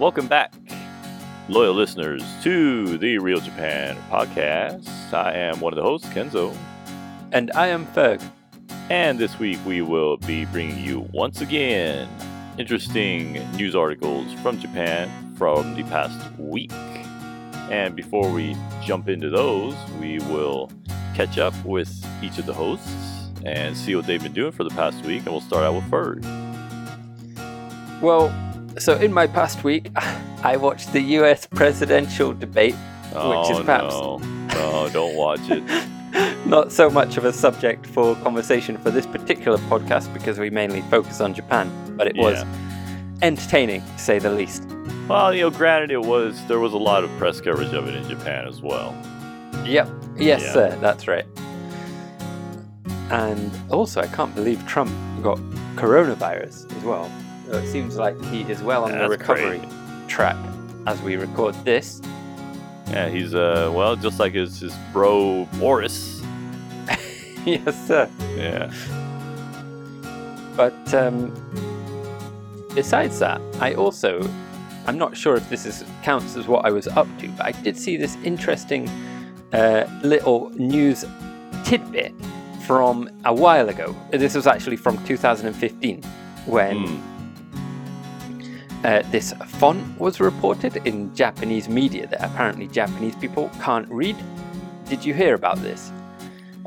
Welcome back, loyal listeners, to the Real Japan podcast. I am one of the hosts, Kenzo, And I am Ferg. and this week we will be bringing you once again interesting news articles from Japan from the past week. And before we jump into those, we will catch up with each of the hosts and see what they've been doing for the past week. And we'll start out with Ferg. Well, so in my past week, I watched the US presidential debate, Oh, which is oh, perhaps no. No, don't watch it. not so much of a subject for conversation for this particular podcast because we mainly focus on Japan, but it was Yeah. entertaining, to say the least. Well, you know, granted, it was there was a lot of press coverage of it in Japan as well. Yep. Yes, Yeah. sir. That's right. And also, I can't believe Trump got coronavirus as well. So it seems like he is well on the That's recovery track as we record this. Yeah, he's uh, well, just like his his bro Boris. yes, sir. Yeah. But um, besides that, I also, I'm not sure if this is counts as what I was up to, but I did see this interesting uh, little news tidbit from a while ago. This was actually from 2015 when Hmm. Uh, this font was reported in Japanese media that apparently Japanese people can't read. Did you hear about this?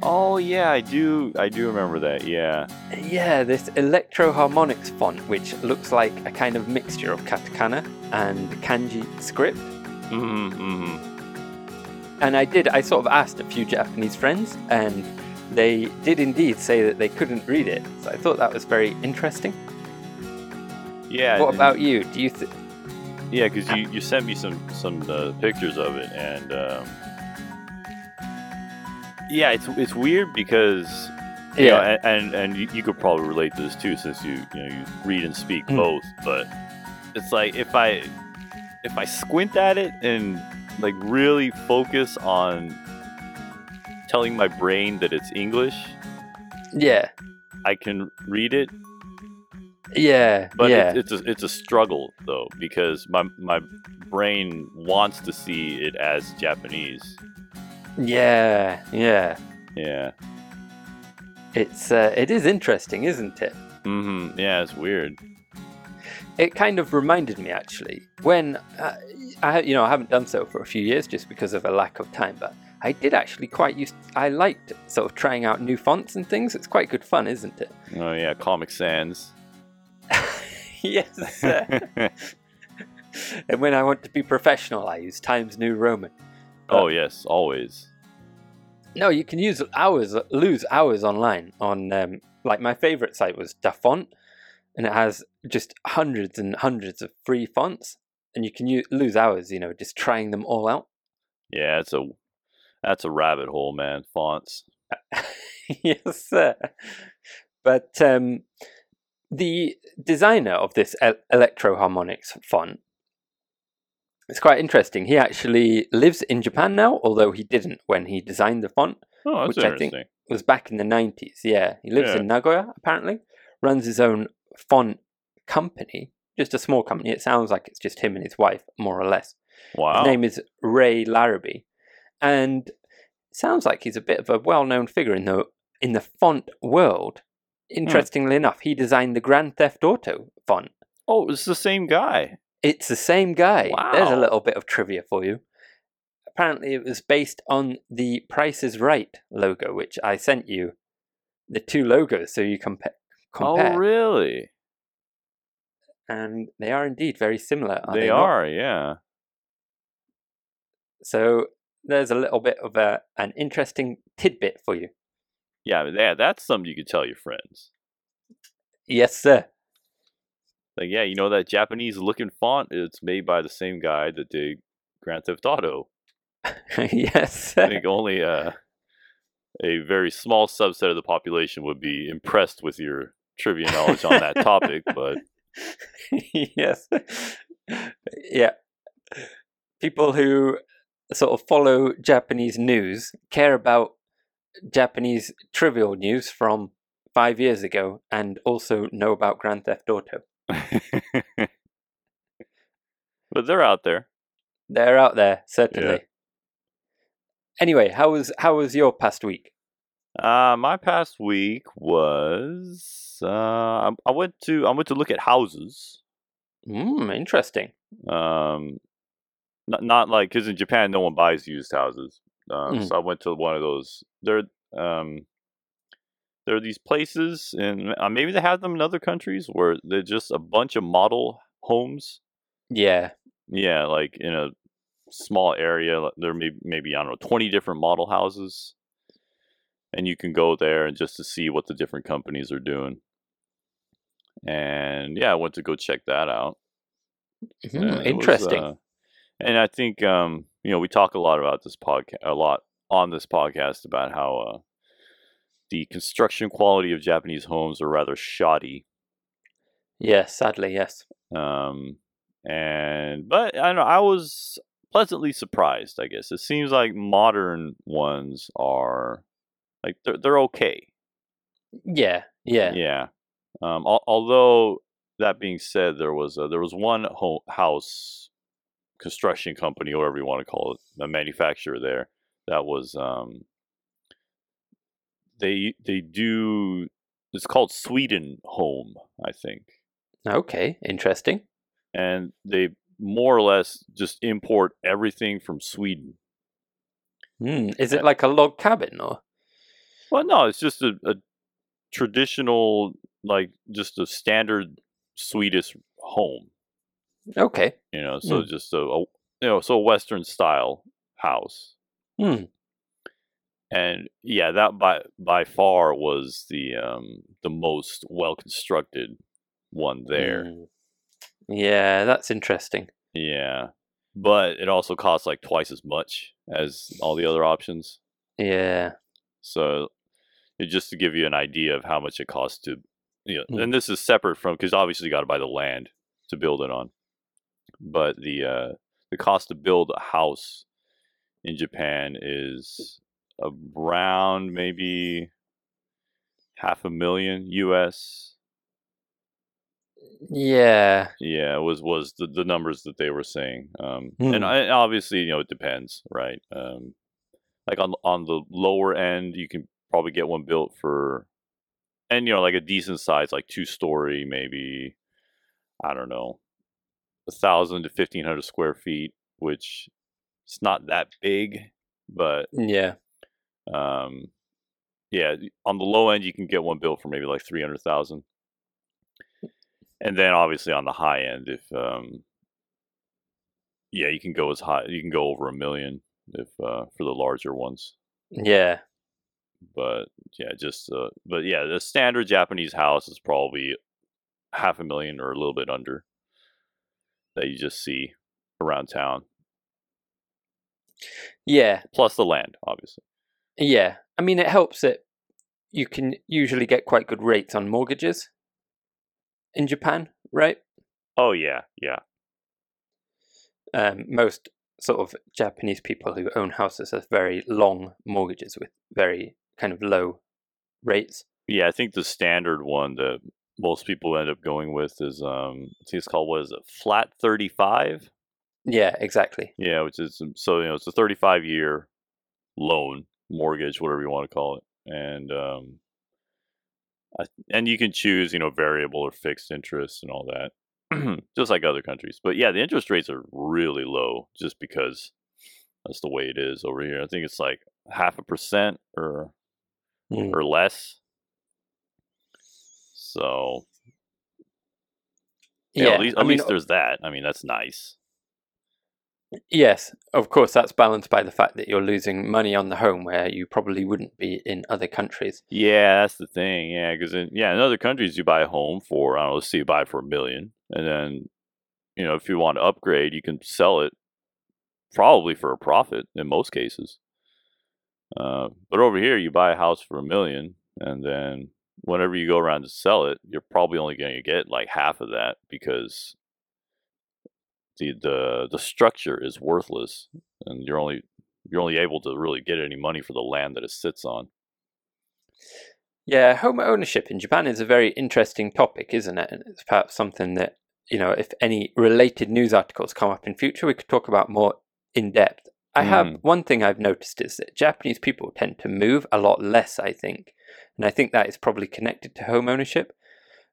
Oh yeah, I do. I do remember that. Yeah. Yeah, this electro Electroharmonix font, which looks like a kind of mixture of katakana and kanji script. hmm hmm And I did, I sort of asked a few Japanese friends, and they did indeed say that they couldn't read it. So I thought that was very interesting. Yeah. what about you? Do you th- Yeah, because you, you sent me some some uh, pictures of it, and um, yeah, it's it's weird because you know, Yeah. and and, and you, you could probably relate to this too, since you you know you read and speak Mm. both. But it's like if I if I squint at it and like really focus on telling my brain that it's English, Yeah, I can read it. Yeah, But yeah. it's, it's a it's a struggle though because my my brain wants to see it as Japanese. yeah, yeah. Yeah. It's uh, it is interesting, isn't it? Mm-hmm. Yeah, it's weird. It kind of reminded me actually when uh, I you know I haven't done so for a few years just because of a lack of time, but I did actually quite used. I liked sort of trying out new fonts and things. It's quite good fun, isn't it? Oh yeah, Comic Sans. yes. sir. and when I want to be professional, I use Times New Roman. oh yes, always. No, you can use hours, lose hours online on um, like my favorite site was Dafont, and it has just hundreds and hundreds of free fonts, and you can u- lose hours, you know, just trying them all out. Yeah, it's a that's a rabbit hole, man. Fonts. yes, sir. But um, the designer of this el- Electroharmonix font, it's quite interesting. He actually lives in Japan now, although he didn't when he designed the font. Oh, that's Which I think- was back in the 90s. Yeah, he lives Yeah. in Nagoya, apparently. Runs his own font company, just a small company. It sounds like it's just him and his wife, more or less. Wow. His name is Ray Larabie, and sounds like he's a bit of a well-known figure in the in the font world. Hmm. Interestingly enough, he designed the Grand Theft Auto font. oh, it's the same guy. It's the same guy. Wow. There's a little bit of trivia for you. Apparently, it was based on the Price is Right logo, which I sent you. The two logos, so you compa- oh, compare. Oh, really? And they are indeed very similar. Are they, they are. Yeah. So there's a little bit of a, an interesting tidbit for you. Yeah. Yeah. That's something you could tell your friends. Yes, sir. Like, yeah, you know that Japanese looking font? It's made by the same guy that did Grand Theft Auto. yes, Sir. I think only uh, a very small subset of the population would be impressed with your trivia knowledge on that topic. But yes. Yeah. People who sort of follow Japanese news care about Japanese trivial news from five years ago and also know about Grand Theft Auto. but they're out there. They're out there, certainly. Yeah. Anyway, how was how was your past week? Uh, my past week was uh, I, I went to I went to look at houses. Hmm, interesting. Um, not not like because in Japan no one buys used houses. Um, Mm. so I went to one of those. There, um, there are these places, and uh, maybe they have them in other countries where they're just a bunch of model homes. Yeah. Yeah, like in a small area, there may maybe I don't know twenty different model houses, and you can go there and just to see what the different companies are doing. And yeah, I went to go check that out. Hmm, and it was, interesting. uh, and I think um, you know we talk a lot about this podcast, a lot on this podcast about how uh, the construction quality of Japanese homes are rather shoddy. yes, sadly, yes. Um, and but I don't know, I was pleasantly surprised. I guess it seems like modern ones are like they're they're okay. Yeah, yeah. Yeah. Um, al- although that being said, there was a, there was one home, house construction company, or whatever you want to call it, a manufacturer there that was um, they they do it's called Sweden Home, I think, Okay, interesting. and they more or less just import everything from Sweden. Hmm, is it like a log cabin or? Well, no, it's just a, a traditional, like just a standard Swedish home. Okay. you know so Mm. just a, a you know so a western style house Hmm. and yeah that by by far was the um the most well constructed one there Hmm. Yeah, that's interesting. yeah but it also costs like twice as much as all the other options Yeah. so it, just to give you an idea of how much it costs to you know, Mm. and this is separate from because obviously you got to buy the land to build it on but the uh the cost to build a house in Japan is around maybe half a million US. Yeah. Yeah, was was the, the numbers that they were saying. Um, Hmm. and, I, obviously, you know, it depends, right? Um, like on on the lower end, you can probably get one built for, and you know, like a decent size, like two story, maybe. I don't know, a thousand to fifteen hundred square feet, which it's not that big, but Yeah. um, yeah, on the low end, you can get one built for maybe like three hundred thousand, and then obviously on the high end, if um, yeah, you can go as high, you can go over a million if uh, for the larger ones. Yeah. But yeah, just uh, but yeah, the standard Japanese house is probably half a million or a little bit under that you just see around town, Yeah. plus the land, obviously. Yeah. I mean, it helps that you can usually get quite good rates on mortgages in Japan, right? Oh yeah, yeah. Um, most sort of Japanese people who own houses have very long mortgages with very kind of low rates. Yeah, I think the standard one that most people end up going with is um I think it's called what is it? Flat 35? Yeah, exactly. Yeah, which is um, so you know, it's a 35 year loan, mortgage, whatever you want to call it. And um I, and you can choose, you know, variable or fixed interest and all that. just like other countries. But yeah, the interest rates are really low just because that's the way it is over here. I think it's like half a percent or Mm. or less. So yeah, at least, I at mean, least there's that. I mean, that's nice. yes, of course, that's balanced by the fact that you're losing money on the home where you probably wouldn't be in other countries. Yeah, that's the thing. Yeah, because in yeah, in other countries you buy a home for I don't know, let's say you buy it for a million, and then you know if you want to upgrade, you can sell it probably for a profit in most cases. Uh, but over here, you buy a house for a million, and then whenever you go around to sell it, you're probably only going to get like half of that because the the the structure is worthless, and you're only you're only able to really get any money for the land that it sits on. Yeah, home ownership in Japan is a very interesting topic, isn't it? And it's perhaps something that you know, if any related news articles come up in future, we could talk about more in depth. I have Mm. one thing I've noticed is that Japanese people tend to move a lot less, I think. And I think that is probably connected to home ownership.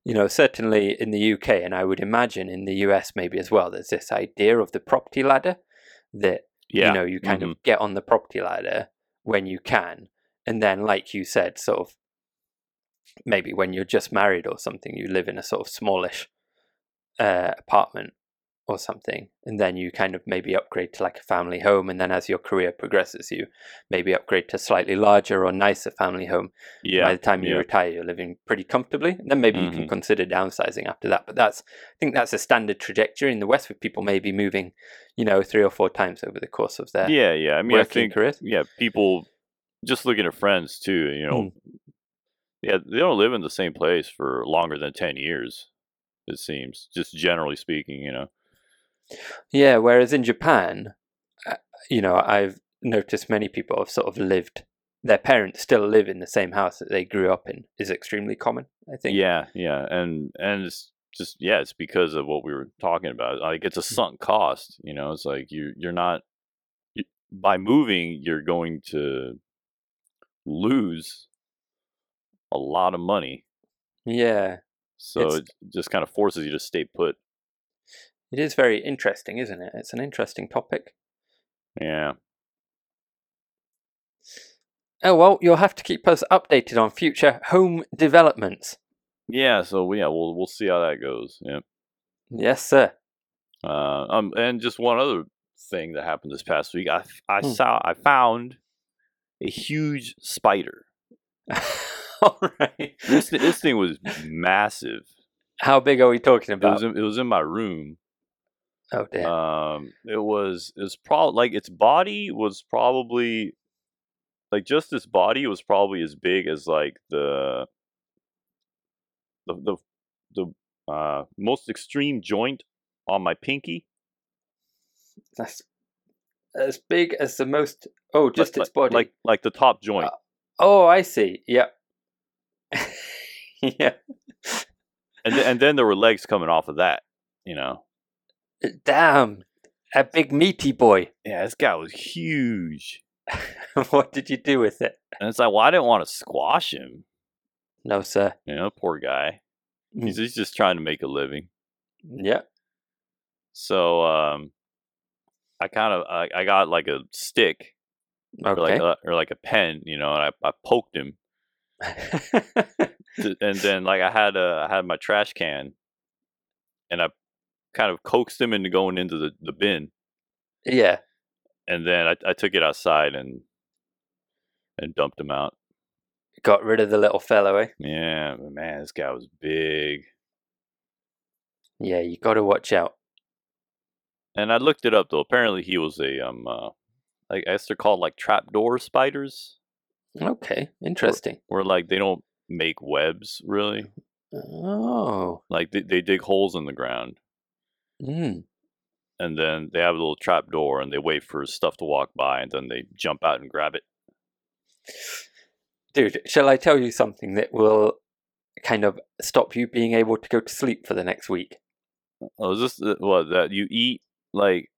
You know, certainly in the UK, and I would imagine in the US maybe as well, there's this idea of the property ladder that Yeah. you know you kind of get on the property ladder when you can and then like you said sort of maybe when you're just married or something you live in a sort of smallish uh, apartment or something and then you kind of maybe upgrade to like a family home and then as your career progresses you maybe upgrade to slightly larger or nicer family home yeah. by the time you yeah. retire you're living pretty comfortably and then maybe you can Mhm. consider downsizing after that but that's i think that's a standard trajectory in the west with people maybe moving you know three or four times over the course of their yeah, yeah. I mean, I working think careers yeah, people just looking at friends too. You know, Mm. yeah, they don't live in the same place for longer than ten years. It seems, just generally speaking, you know. Yeah, whereas in Japan, uh, you know, I've noticed many people have sort of lived, their parents still live in the same house that they grew up in, is extremely common, I think. Yeah, yeah, and and it's just yeah, it's because of what we were talking about. Like it's a sunk cost. You know, it's like you you're not you, by moving, you're going to lose a lot of money. Yeah, So It's- it just kind of forces you to stay put. It is very interesting, isn't it? It's an interesting topic. Yeah. Oh, well, you'll have to keep us updated on future home developments. Yeah, so yeah, we'll we'll see how that goes. Yeah. Yes, sir. Uh, um, and just one other thing that happened this past week, I I Hmm. saw I found a huge spider. All right. This this thing was massive. How big are we talking It was about? in, it was in my room. Oh, dear. Um, it was it was probably like its body was probably like just its body was probably as big as like the the the the uh most extreme joint on my pinky. That's as big as the most. Oh, just like, its body. like like the top joint. Oh, I see. Yep. yeah. and th- and then there were legs coming off of that. You know, Damn. A big meaty boy. yeah, this guy was huge, what did you do with it? and it's like, well, I didn't want to squash him. No, sir. You know, poor guy. He's, he's just trying to make a living. Yeah. So um, I kind of I, I got like a stick or like Okay. a, or like a pen, you know, and I, I poked him, to, and then like I had a I had my trash can, and I kind of coaxed him into going into the, the bin, yeah. and then I, I took it outside and and dumped him out. Got rid of the little fellow, eh? Yeah, but man, this guy was big. Yeah, you got to watch out. And I looked it up though. Apparently, he was a um, uh, I guess they're called like trapdoor spiders, Okay. Interesting. where like they don't make webs really. Oh. Like they, they dig holes in the ground, Mm. and then they have a little trap door, and they wait for stuff to walk by, and then they jump out and grab it. Dude, shall I tell you something that will kind of stop you being able to go to sleep for the next week? Oh, is this what that you eat like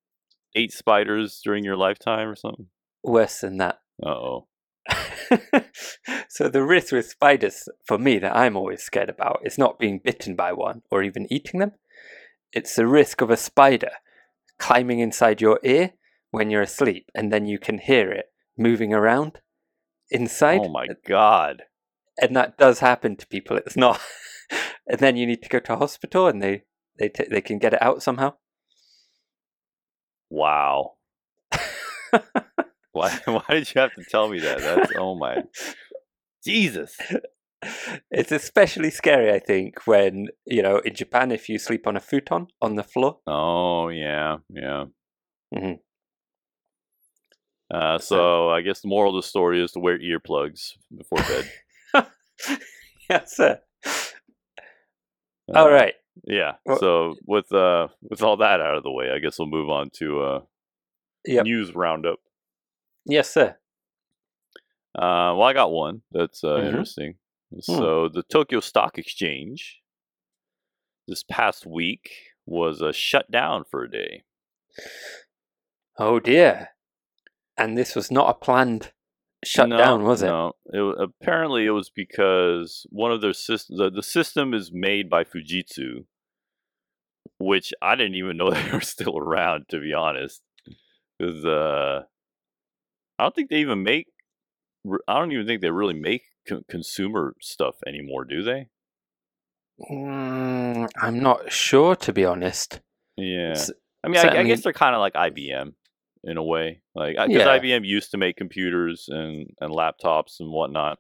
eight spiders during your lifetime or something? Worse than that. Uh oh. so the risk with spiders for me that I'm always scared about is not being bitten by one or even eating them. It's the risk of a spider climbing inside your ear when you're asleep and then you can hear it moving around inside. Oh my god. And that does happen to people. It's not and then you need to go to a hospital and they they t- they can get it out somehow. Wow. Why why did you have to tell me that? That's oh my Jesus. It's especially scary, I think, when you know in Japan if you sleep on a futon on the floor. Oh yeah, yeah. Mhm. Uh, so I guess the moral of the story is to wear earplugs before bed. yes, sir. Uh, All right. Yeah. Well- so with uh with all that out of the way, I guess we'll move on to uh Yep. news roundup. Yes, sir. Uh, well, I got one that's uh, Mhm. interesting. So the Tokyo Stock Exchange this past week was uh, shut down for a day. Oh dear. And this was not a planned shutdown, no, was it? No, it, apparently it was because one of their systems, the, the system is made by Fujitsu, which I didn't even know they were still around, to be honest. Because uh, I don't think they even make, I don't even think they really make co- consumer stuff anymore, do they? Mm, I'm not sure, to be honest. Yeah. S- I mean, I, I guess they're kind of like IBM in a way, like because Yeah. IBM used to make computers and and laptops and whatnot,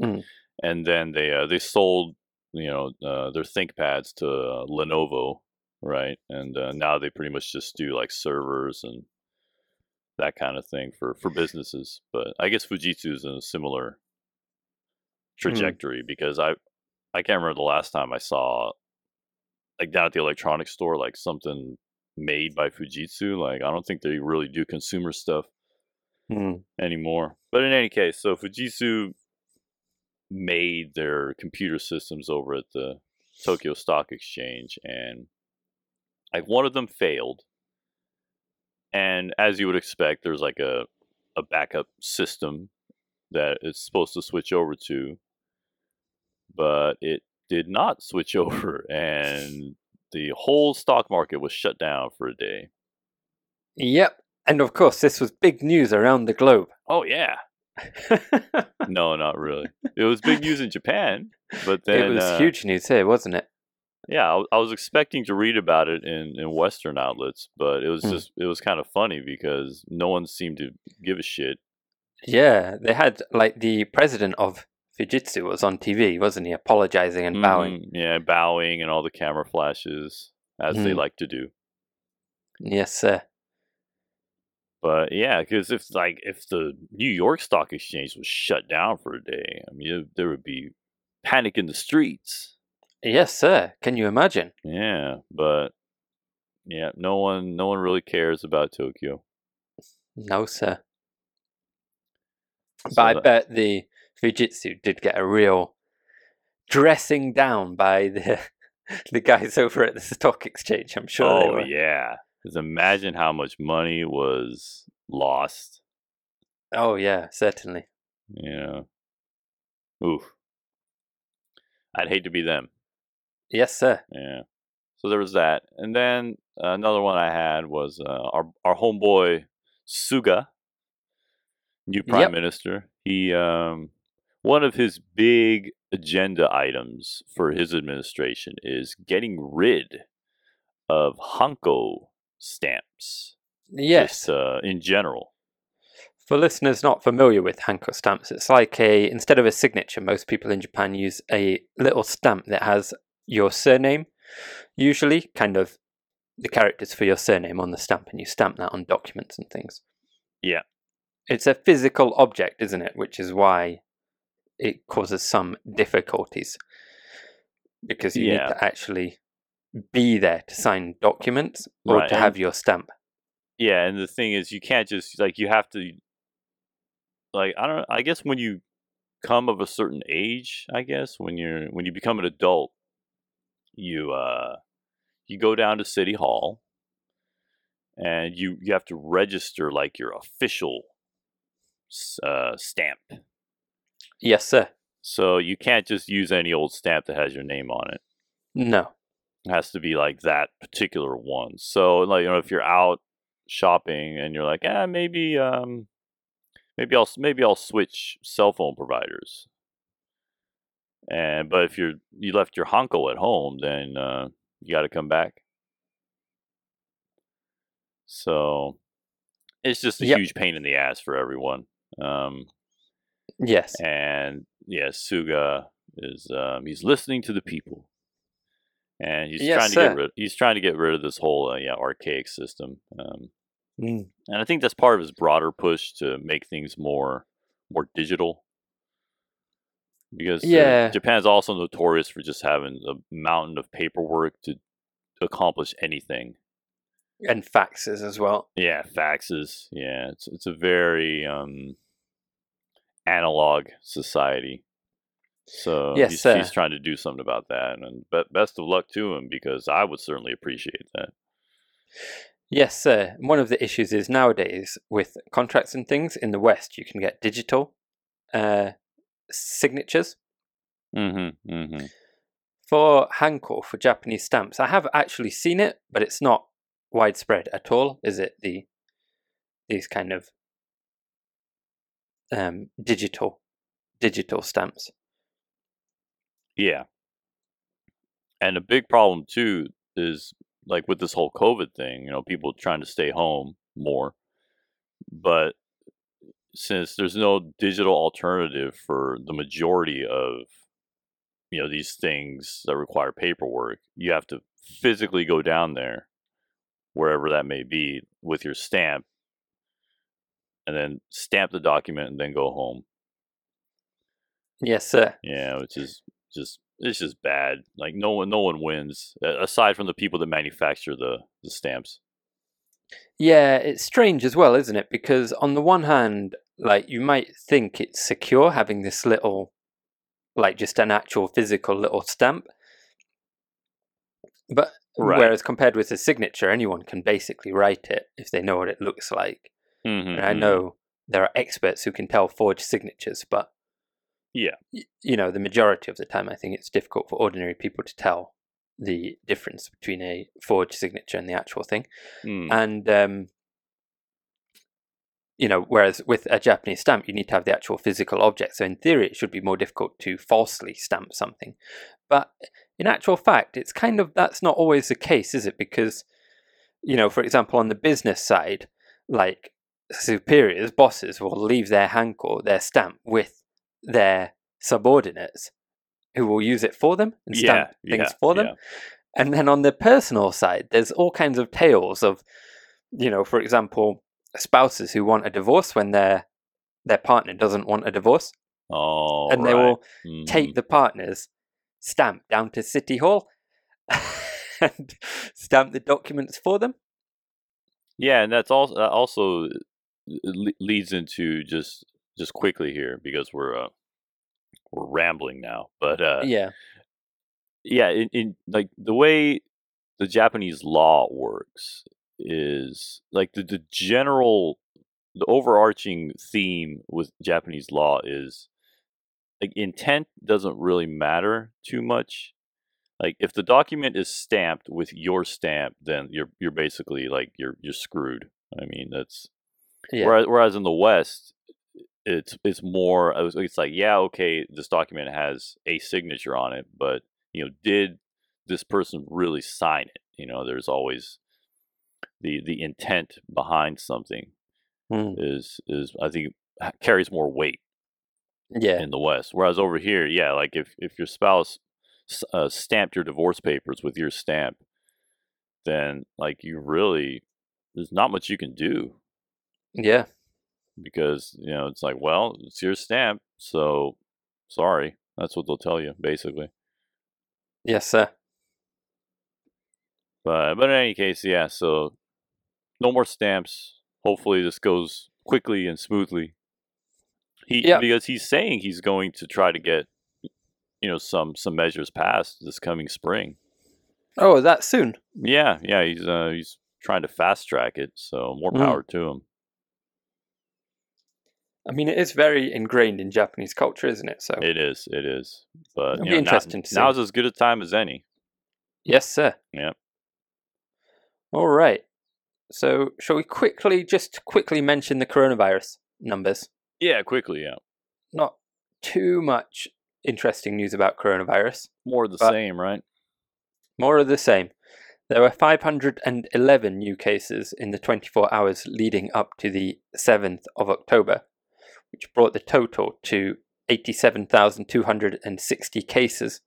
Mm. and then they uh, they sold you know uh, their ThinkPads to uh, Lenovo, right? And uh, now they pretty much just do like servers and that kind of thing for for businesses. But I guess Fujitsu is in a similar trajectory because I I can't remember the last time I saw like down at the electronics store like something made by Fujitsu. Like I don't think they really do consumer stuff Mm. anymore. But in any case, so Fujitsu made their computer systems over at the Tokyo Stock Exchange and like one of them failed. And as you would expect, there's like a a backup system that it's supposed to switch over to, but it did not switch over and the whole stock market was shut down for a day. Yep. And of course, this was big news around the globe. Oh yeah. No, not really. It was big news in Japan, but then it was uh, huge news here, wasn't it? Yeah, I was expecting to read about it in, in Western outlets, but it was Hmm. just it was kind of funny because no one seemed to give a shit. Yeah, they had like the president of Fujitsu was on TV, wasn't he? Apologizing and bowing. Mhm, yeah, bowing and all the camera flashes as they Mhm. like to do. Yes, sir. But yeah, because if like if the New York Stock Exchange was shut down for a day, I mean there would be panic in the streets. Yes, sir. Can you imagine? Yeah, but yeah, no one no one really cares about Tokyo. No, sir. But I that- bet the Fujitsu did get a real dressing down by the the guys over at the stock exchange. I'm sure they oh were. yeah, because imagine how much money was lost. Oh yeah, certainly. Yeah. Oof. I'd hate to be them. Yes, sir. Yeah. So there was that, and then uh, another one I had was uh, our our homeboy Suga, new prime Yep. minister. He um one of his big agenda items for his administration is getting rid of Hanko stamps. Yes. Just, uh, in general. For listeners not familiar with Hanko stamps, it's like a instead of a signature, most people in Japan use a little stamp that has your surname, usually kind of the characters for your surname on the stamp, and you stamp that on documents and things. Yeah. It's a physical object, isn't it? Which is why it causes some difficulties because you Yeah. need to actually be there to sign documents or Right, to and- have your stamp. Yeah, and the thing is, you can't just like you have to, like I don't. I guess when you come of a certain age, I guess when you're when you become an adult, you uh you go down to city hall, and you you have to register like your official uh, stamp. Yes, sir. So you can't just use any old stamp that has your name on it. No. It has to be like that particular one. So like you know if you're out shopping and you're like, ah, maybe um maybe I'll maybe I'll switch cell phone providers. And but if you're you left your Hanko at home, then uh, you got to come back. So it's just a Yep. huge pain in the ass for everyone. Um, Yes. and yeah, Suga is um, he's listening to the people, and he's Yes, trying to sir. get rid. He's trying to get rid of this whole uh, yeah archaic system, um, Mm. and I think that's part of his broader push to make things more more digital. Because uh, Yeah. Japan's also notorious for just having a mountain of paperwork to accomplish anything. And faxes as well. Yeah, faxes. Yeah, it's it's a very um, analog society. So Yes, he's, sir. he's trying to do something about that, and be- best of luck to him because I would certainly appreciate that. Yes, sir. One of the issues is nowadays with contracts and things in the West, you can get digital uh, signatures Mm-hmm. Mm-hmm. for Hanko for Japanese stamps. I have actually seen it, but it's not widespread at all. Is it the these kind of um, digital digital stamps? Yeah. And a big problem too is like with this whole COVID thing, you know, people trying to stay home more. But since there's no digital alternative for the majority of you know these things that require paperwork, you have to physically go down there wherever that may be with your stamp and then stamp the document and then go home. Yes, sir. Yeah, which is just it's just bad. Like no one, no one wins aside from the people that manufacture the the stamps. Yeah, it's strange as well, isn't it? Because on the one hand, like you might think it's secure having this little, like just an actual physical little stamp, but Right. whereas compared with a signature, anyone can basically write it if they know what it looks like. Mm-hmm, And I know there are experts who can tell forged signatures, but Yeah. y- you know, the majority of the time, I think it's difficult for ordinary people to tell the difference between a forged signature and the actual thing. Mm. And um, you know, whereas with a Japanese stamp, you need to have the actual physical object. So in theory, it should be more difficult to falsely stamp something. But in actual fact, it's kind of that's not always the case, is it? Because you know, for example, on the business side, like superiors, bosses will leave their hanko, their stamp, with their subordinates, who will use it for them and stamp yeah, things yeah, for them. yeah. And then on the personal side, there's all kinds of tales of, you know, for example, spouses who want a divorce when their their partner doesn't want a divorce, Oh, and they right. will Mhm. take the partner's stamp down to city hall and stamp the documents for them. Yeah, and that's also also leads into just just quickly here because we're uh, we're rambling now, but uh, yeah, yeah, in, in like the way the Japanese law works is like the, the general the overarching theme with Japanese law is like intent doesn't really matter too much. Like if the document is stamped with your stamp, then you're you're basically like you're you're screwed. I mean that's yeah, Whereas, whereas in the West, it's it's more. It's like, yeah, okay, this document has a signature on it, but you know, did this person really sign it? You know, there's always the the intent behind something Mm, is is I think carries more weight yeah, in the West. Whereas over here, yeah, like if if your spouse uh, stamped your divorce papers with your stamp, then like you really there's not much you can do. Yeah, because you know it's like well it's your stamp so sorry that's what they'll tell you basically yes, sir. but but in any case yeah so no more stamps hopefully this goes quickly and smoothly he Yeah. because he's saying he's going to try to get you know some some measures passed this coming spring Oh, that soon. yeah yeah he's uh he's trying to fast track it so more Mm. power to him I mean, it is very ingrained in Japanese culture, isn't it? So, it is it is but It'll you know, now- interesting see. now's as good a time as any yes, sir. Yep. All right. So, shall we quickly just quickly mention the coronavirus numbers? yeah quickly yeah Not too much interesting news about coronavirus. more of the same right More of the same. There were 511 new cases in the 24 hours leading up to the 7th of October, which brought the total to 87,260 cases.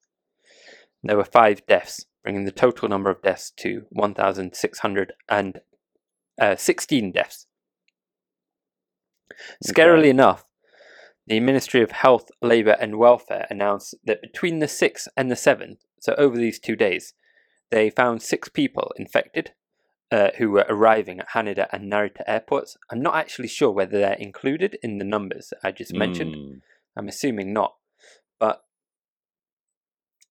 There were five deaths, bringing the total number of deaths to 1,616 uh, deaths. Scarily enough, the Ministry of Health, Labour and Welfare announced that between the 6th and the 7th, so over these two days, they found six people infected uh, who were arriving at Haneda and Narita airports. I'm not actually sure whether they're included in the numbers I just mentioned. Mm, I'm assuming not. But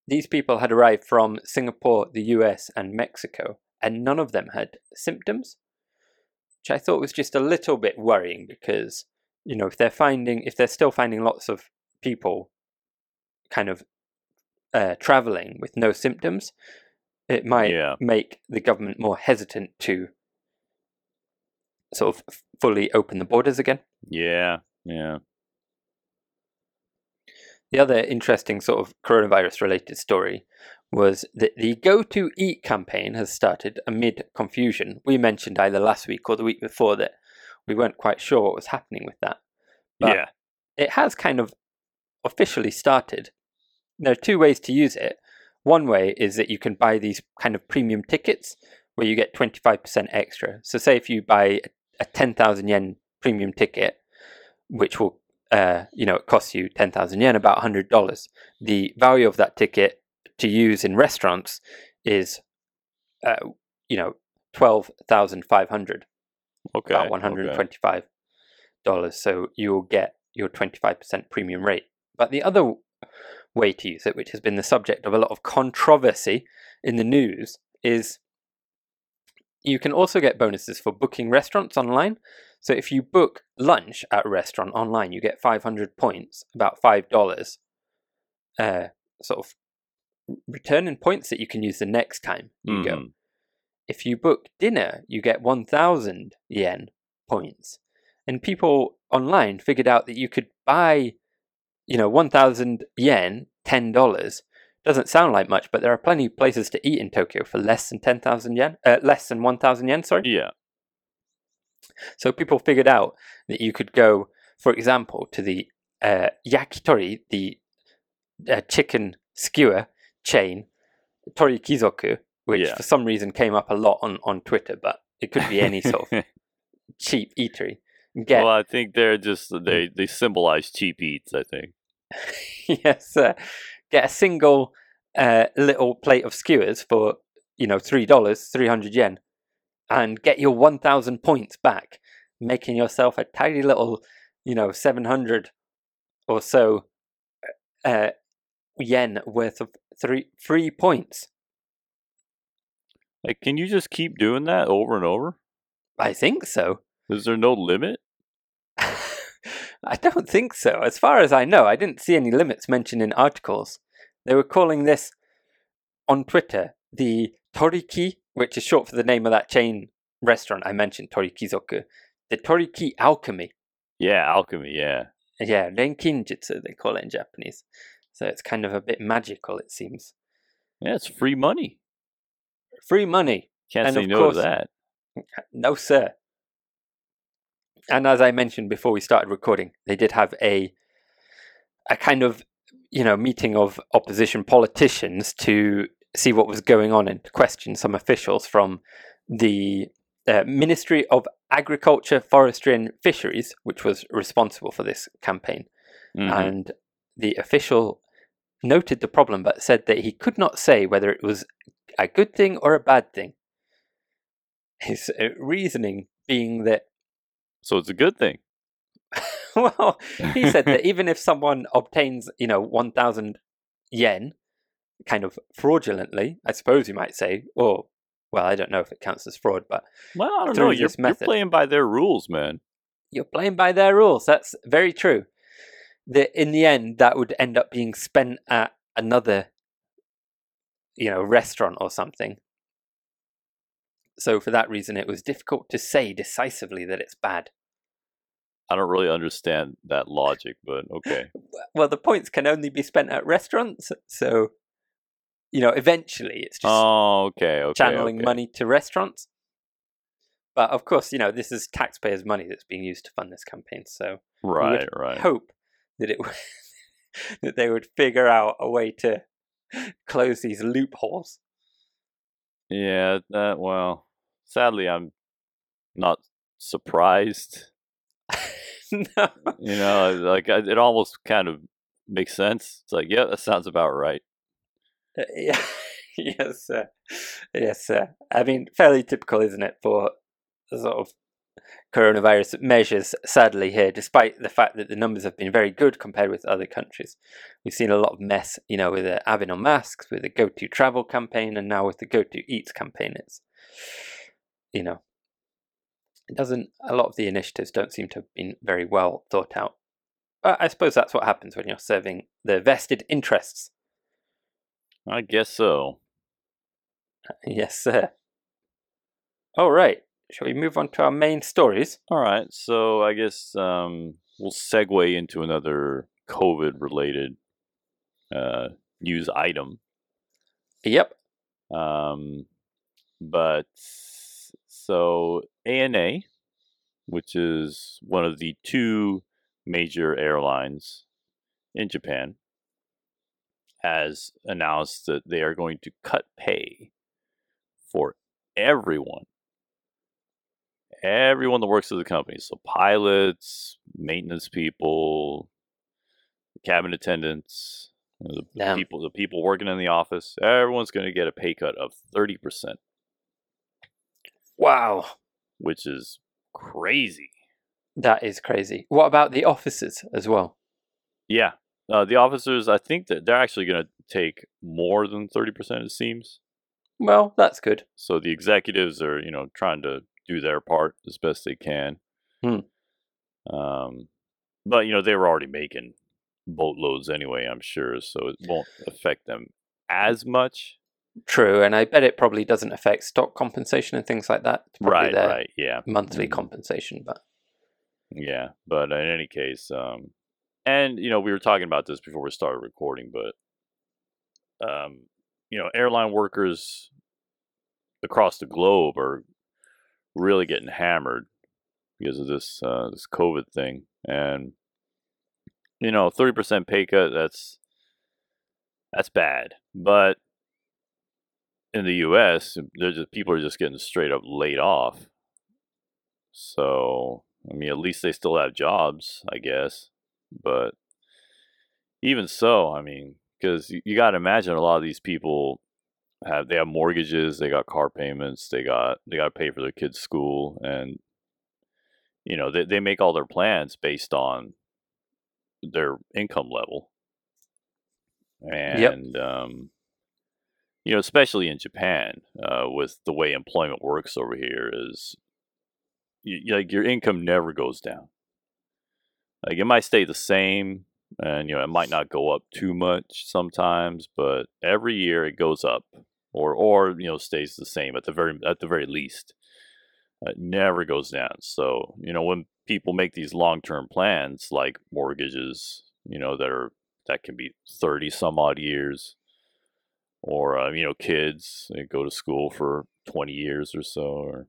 these people had arrived from Singapore, the US, and Mexico, and none of them had symptoms, which I thought was just a little bit worrying because, you know, if they're finding, if they're still finding lots of people kind of uh, traveling with no symptoms, it might Yeah. make the government more hesitant to sort of fully open the borders again. Yeah. Yeah. The other interesting sort of coronavirus related story was that the Go to Eat campaign has started amid confusion. We mentioned either last week or the week before that we weren't quite sure what was happening with that. But yeah. it has kind of officially started. There are two ways to use it. One way is that you can buy these kind of premium tickets where you get 25% extra. So, say if you buy a 10,000 yen premium ticket, which will, uh, you know, it costs you 10,000 yen, about $100, the value of that ticket to use in restaurants is, uh, you know, 12,500 Okay. about okay. one hundred and twenty-five dollars. So you'll get your twenty-five percent premium rate. But the other way to use it, which has been the subject of a lot of controversy in the news, is you can also get bonuses for booking restaurants online. So if you book lunch at a restaurant online, you get five hundred points, about five dollars, uh, sort of return in points that you can use the next time you go Mhm. if you book dinner, you get 1,000 yen points. And people online figured out that you could buy, you know, 1,000 yen, $10. Doesn't sound like much, but there are plenty of places to eat in Tokyo for less than 10,000 yen, uh, less than 1,000 yen, sorry. Yeah. So people figured out that you could go, for example, to the uh, yakitori, the uh, chicken skewer chain, Tori Kizoku, which Yeah. for some reason came up a lot on, on Twitter, but it could be any sort of cheap eatery. Get Well, I think they're just they they symbolize cheap eats. I think. yes, uh, get a single uh, little plate of skewers for you know three dollars, three hundred yen, and get your one thousand points back, making yourself a tiny little, you know, seven hundred or so uh, yen worth of three free points. Like, can you just keep doing that over and over? I think so. Is there no limit? I don't think so. As far as I know, I didn't see any limits mentioned in articles. They were calling this on Twitter the Toriki, which is short for the name of that chain restaurant I mentioned, Torikizoku. The Toriki Alchemy. Yeah, alchemy. Yeah. Yeah, Renkinjutsu, they call it in Japanese. So it's kind of a bit magical, it seems. Yeah, it's free money. Free money. Can't And say no course- to that. No, sir. And as I mentioned before we started recording, they did have a a kind of you know meeting of opposition politicians to see what was going on and to question some officials from the uh, Ministry of Agriculture, Forestry and Fisheries, which was responsible for this campaign. Mhm. And the official noted the problem but said that he could not say whether it was a good thing or a bad thing. His uh, reasoning being that, so it's a good thing. well, he said that even if someone obtains, you know, 1,000 yen, kind of fraudulently, I suppose you might say, or, well, I don't know if it counts as fraud, but Well, I don't know. You're, this you're playing by their rules, man. you're playing by their rules. That's very true. That in the end, that would end up being spent at another, you know, restaurant or something. So for that reason, it was difficult to say decisively that it's bad. I don't really understand that logic, but okay. Well, the points can only be spent at restaurants, so you know, eventually it's just Oh, okay, okay. channeling okay. money to restaurants. But of course, you know, this is taxpayers' money that's being used to fund this campaign. So Right, right. hope that it that they would figure out a way to close these loopholes. Yeah, that well, sadly I'm not surprised. no. You know, like I- it almost kind of makes sense. It's like, yeah, that sounds about right. Uh, yeah. yes, sir. Yes, sir. I mean, fairly typical, isn't it, for sort of coronavirus measures, sadly, here, despite the fact that the numbers have been very good compared with other countries. We've seen a lot of mess, you know, with the Abeno masks, with the Go To Travel campaign, and now with the Go To Eat campaign. It's, you know, it doesn't, a lot of the initiatives don't seem to have been very well thought out. I suppose that's what happens when you're serving the vested interests. I guess so. Yes, sir. All right. Shall we move on to our main stories? All right. So I guess um, we'll segue into another COVID related uh, news item. Yep. Um, but so ANA, which is one of the two major airlines in Japan, has announced that they are going to cut pay for everyone. Everyone that works at the company. So pilots, maintenance people, cabin attendants, the Damn. people the people working in the office, everyone's going to get a pay cut of 30%, Wow. which is crazy. That is crazy. What about the officers as well? Yeah. Uh, the officers, I think that they're actually going to take more than 30%, it seems. Well, that's good. So the executives are, you know, trying to do their part as best they can. Hmm. Um, but you know, they were already making boatloads anyway. I'm sure, so it won't affect them as much. True, and I bet it probably doesn't affect stock compensation and things like that. Right, right, yeah, Monthly Mhm. compensation, but yeah. But in any case, um, and you know, we were talking about this before we started recording, but um, you know, airline workers across the globe are really getting hammered because of this uh, this COVID thing, and you know, thirty percent pay cut that's that's bad. But in the U.S., they're just people are just getting straight up laid off. So I mean, at least they still have jobs, I guess. But even so, I mean, because you, you got to imagine a lot of these people have they have mortgages, they got car payments, they got they got to pay for their kids' school, and you know they they make all their plans based on their income level, and um, you know especially in Japan uh, with the way employment works over here is you, like your income never goes down. Like it might stay the same, and you know it might not go up too much sometimes, but every year it goes up, or or you know stays the same at the very at the very least. It never goes down. So you know when people make these long term plans like mortgages, you know that are that can be thirty some odd years, or uh, you know kids they go to school for twenty years or so, or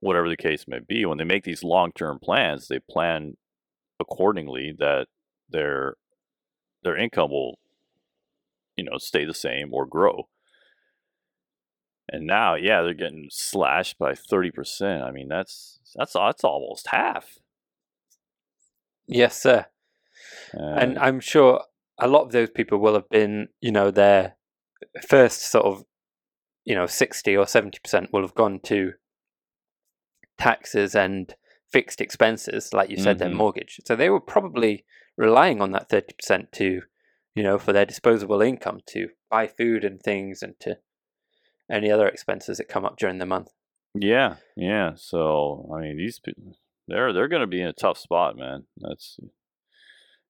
whatever the case may be, when they make these long term plans, they plan accordingly that their their income will you know stay the same or grow. And now, yeah, they're getting slashed by thirty percent. I mean, that's that's that's almost half. yes, sir. And I'm sure a lot of those people will have been, you know, their first sort of, you know, 60 or 70% will have gone to taxes and fixed expenses, like you said, their Mhm. mortgage. So they were probably relying on that 30% to, you know, for their disposable income to buy food and things and to any other expenses that come up during the month. yeah, yeah. So I mean, these people, they're they're going to be in a tough spot, man. That's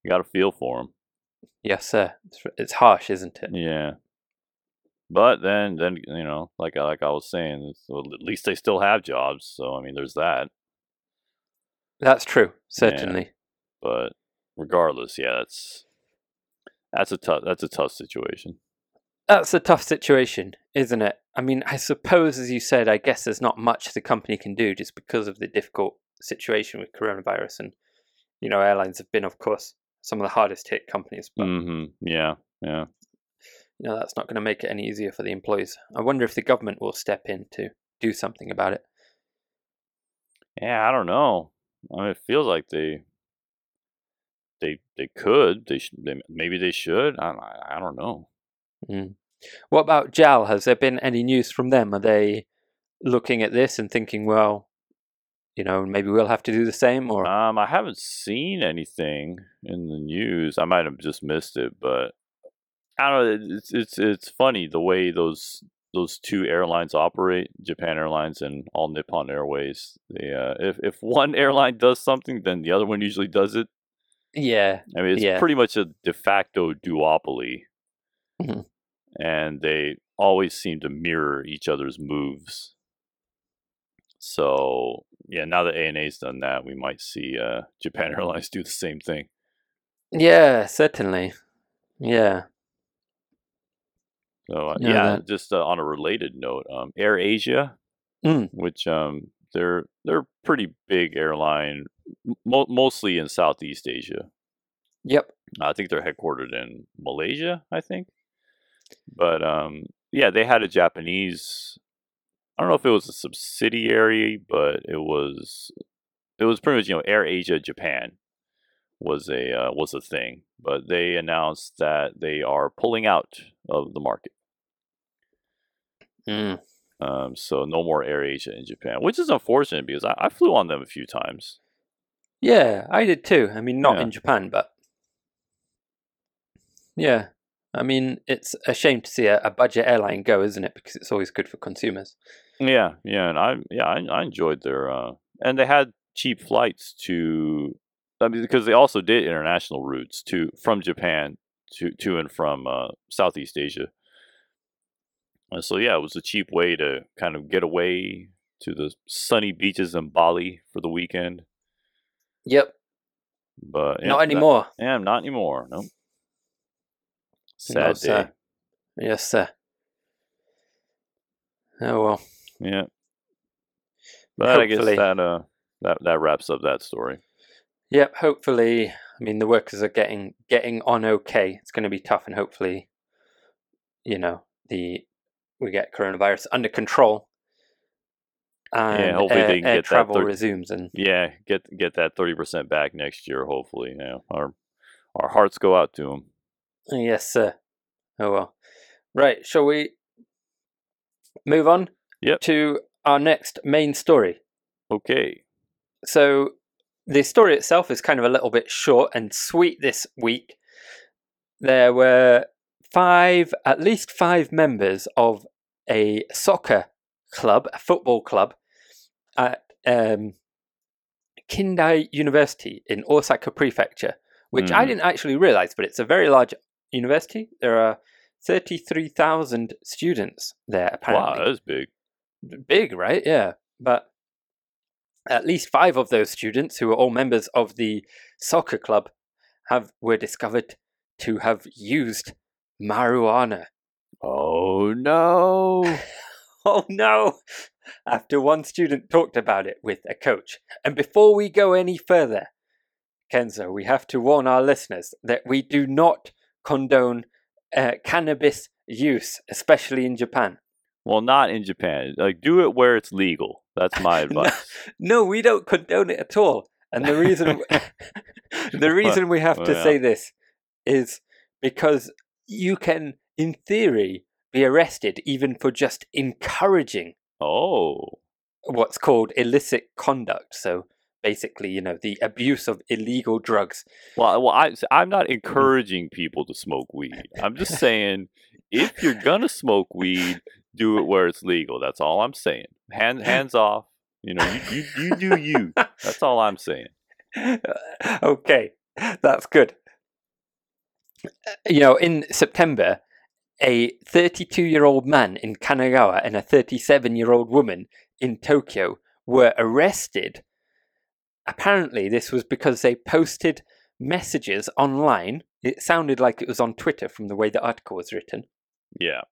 you got to feel for them. Yes, sir. It's, it's harsh, isn't it? Yeah. But then, then you know, like I like I was saying, well, at least they still have jobs. So I mean, there's that. That's true, certainly. But regardless, yeah, that's that's a tough that's a tough situation. That's a tough situation, isn't it? I mean, I suppose, as you said, I guess there's not much the company can do just because of the difficult situation with coronavirus. And, you know, airlines have been, of course, some of the hardest hit companies. But, hmm Yeah, yeah. You know, that's not going to make it any easier for the employees. I wonder if the government will step in to do something about it. Yeah, I don't know. I mean, it feels like they they they could. They, sh- they maybe they should. I I I don't know. Mm. What about JAL? Has there been any news from them? Are they looking at this and thinking, well, you know, maybe we'll have to do the same. Or Um, I haven't seen anything in the news. I might have just missed it, but I don't know. It's it's it's funny the way those those two airlines operate, Japan Airlines and All Nippon Airways. They uh, if if one airline does something, then the other one usually does it. yeah, I mean, it's Yeah. pretty much a de facto duopoly, Mhm. and they always seem to mirror each other's moves. So yeah, now that A and ANA's done that, we might see uh, Japan Airlines do the same thing. yeah, certainly, yeah, So uh, Yeah, that- just uh, on a related note, um, Air Asia, Mm. which um, they're they're a pretty big airline, mo- mostly in Southeast Asia. yep, I think they're headquartered in Malaysia, I think. But um, yeah, they had a Japanese. I don't know if it was a subsidiary, but it was it was pretty much you know Air Asia Japan was a uh, was a thing. But they announced that they are pulling out of the market. Mm. Um, so no more Air Asia in Japan, which is unfortunate because I, I flew on them a few times. yeah. I did too. I mean, not Yeah. in Japan, but yeah. I mean, it's a shame to see a, a budget airline go, isn't it? Because it's always good for consumers. Yeah, yeah, and I yeah I, I enjoyed their uh, and they had cheap flights to I mean because they also did international routes to from Japan to to and from uh, Southeast Asia. And so yeah, it was a cheap way to kind of get away to the sunny beaches in Bali for the weekend. Yep, But yeah, not that- anymore. yeah, not anymore. No. Sad No, day. sir. Yes, sir. Oh well. Yeah. But I guess that uh that that wraps up that story. Yep. Hopefully, I mean the workers are getting getting on okay. It's going to be tough, and hopefully, you know, the we get coronavirus under control. And hopefully air, they can get that travel third- resumes, and Yeah, get get that thirty percent back next year. Hopefully, you know, our our hearts go out to them. yes, sir. Oh well. Right. Shall we move on? Yep. To our next main story. Okay. So the story itself is kind of a little bit short and sweet this week. There were five, at least five members of a soccer club, a football club, at um, Kindai University in Osaka Prefecture, which I Mhm. didn't actually realize, but it's a very large university. There are 33,000 students there, apparently Wow, that's big. big, right? Yeah. But at least five of those students, who are all members of the soccer club, have were discovered to have used marijuana. Oh no! Oh no! After one student talked about it with a coach. And before we go any further, Kenzo, we have to warn our listeners that we do not condone uh, cannabis use, especially in Japan. well, not in Japan. Like, do it where it's legal. That's my advice. No, we don't condone it at all. And the reason the reason we have to Well, say this is because you can, in theory, be arrested even for just encouraging Oh, what's called illicit conduct. So basically, you know, the abuse of illegal drugs. well, well, I I'm not mm-hmm. encouraging people to smoke weed. I'm just saying, if you're gonna smoke weed, do it where it's legal. That's all I'm saying. Hand hands off. You know, you you, you do you. That's all I'm saying. okay, that's good. You know, in September, a 32 year old man in Kanagawa and a 37 year old woman in Tokyo were arrested. Apparently, this was because they posted messages online. It sounded like it was on Twitter from the way the article was written, Yeah.